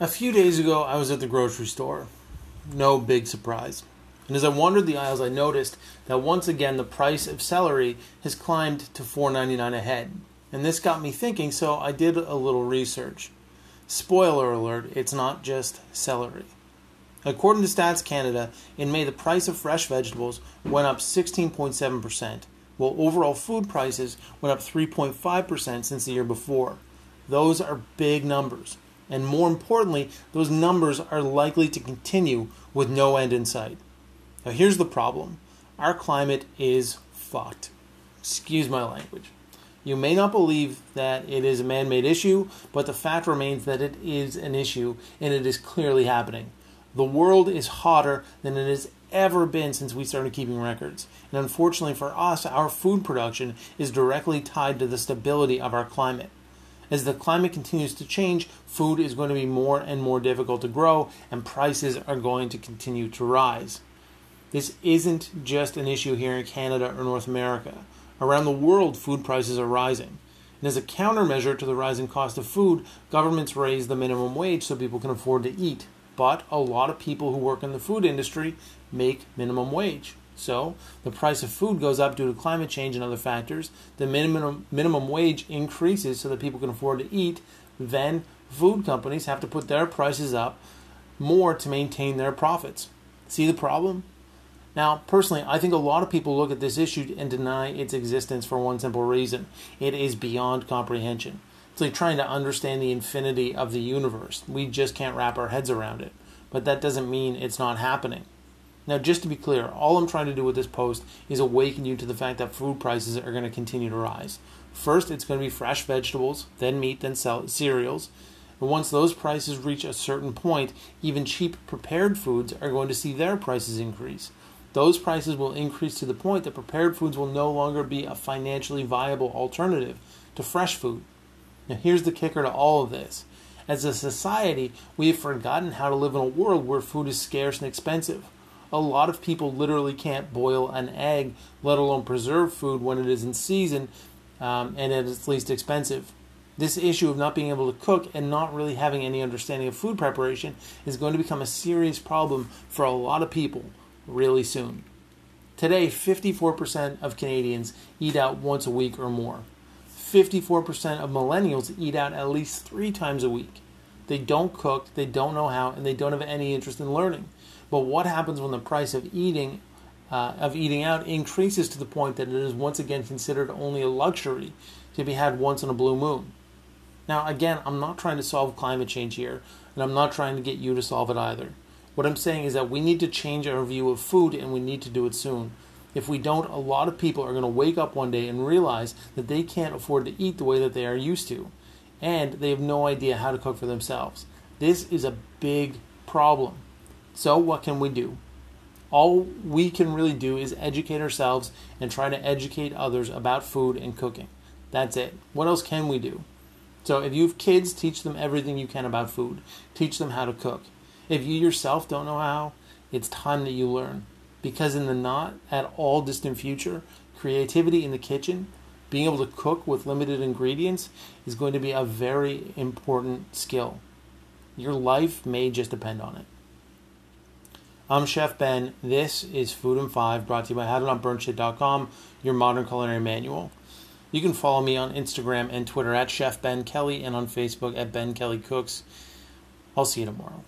A few days ago, I was at the grocery store. No big surprise. And as I wandered the aisles, I noticed that once again the price of celery has climbed to $4.99 a head. And this got me thinking, so I did a little research. Spoiler alert, it's not just celery. According to Stats Canada, in May the price of fresh vegetables went up 16.7%, while overall food prices went up 3.5% since the year before. Those are big numbers. And more importantly, those numbers are likely to continue with no end in sight. Now, here's the problem our climate is fucked. Excuse my language. You may not believe that it is a man made issue, but the fact remains that it is an issue and it is clearly happening. The world is hotter than it has ever been since we started keeping records. And unfortunately for us, our food production is directly tied to the stability of our climate. As the climate continues to change, food is going to be more and more difficult to grow, and prices are going to continue to rise. This isn't just an issue here in Canada or North America. Around the world, food prices are rising. And as a countermeasure to the rising cost of food, governments raise the minimum wage so people can afford to eat. But a lot of people who work in the food industry make minimum wage. So the price of food goes up due to climate change and other factors. The minimum minimum wage increases so that people can afford to eat. Then food companies have to put their prices up more to maintain their profits. See the problem? Now, personally, I think a lot of people look at this issue and deny its existence for one simple reason it is beyond comprehension. It's like trying to understand the infinity of the universe. We just can't wrap our heads around it. But that doesn't mean it's not happening. Now, just to be clear, all I'm trying to do with this post is awaken you to the fact that food prices are going to continue to rise. First, it's going to be fresh vegetables, then meat, then cereals. And once those prices reach a certain point, even cheap prepared foods are going to see their prices increase. Those prices will increase to the point that prepared foods will no longer be a financially viable alternative to fresh food. Now, here's the kicker to all of this. As a society, we have forgotten how to live in a world where food is scarce and expensive a lot of people literally can't boil an egg, let alone preserve food when it is in season um, and at its least expensive. This issue of not being able to cook and not really having any understanding of food preparation is going to become a serious problem for a lot of people really soon. Today, 54% of Canadians eat out once a week or more. 54% of millennials eat out at least three times a week. They don't cook, they don't know how, and they don't have any interest in learning. But what happens when the price of eating uh, of eating out increases to the point that it is once again considered only a luxury to be had once in a blue moon? Now, again, I'm not trying to solve climate change here, and I'm not trying to get you to solve it either. What I'm saying is that we need to change our view of food, and we need to do it soon. If we don't, a lot of people are going to wake up one day and realize that they can't afford to eat the way that they are used to, and they have no idea how to cook for themselves. This is a big problem. So, what can we do? All we can really do is educate ourselves and try to educate others about food and cooking. That's it. What else can we do? So, if you have kids, teach them everything you can about food. Teach them how to cook. If you yourself don't know how, it's time that you learn. Because in the not at all distant future, creativity in the kitchen, being able to cook with limited ingredients, is going to be a very important skill. Your life may just depend on it. I'm Chef Ben. This is Food and Five, brought to you by HowToNotBurnShit.com, your modern culinary manual. You can follow me on Instagram and Twitter at Chef Ben Kelly and on Facebook at Ben Kelly Cooks. I'll see you tomorrow.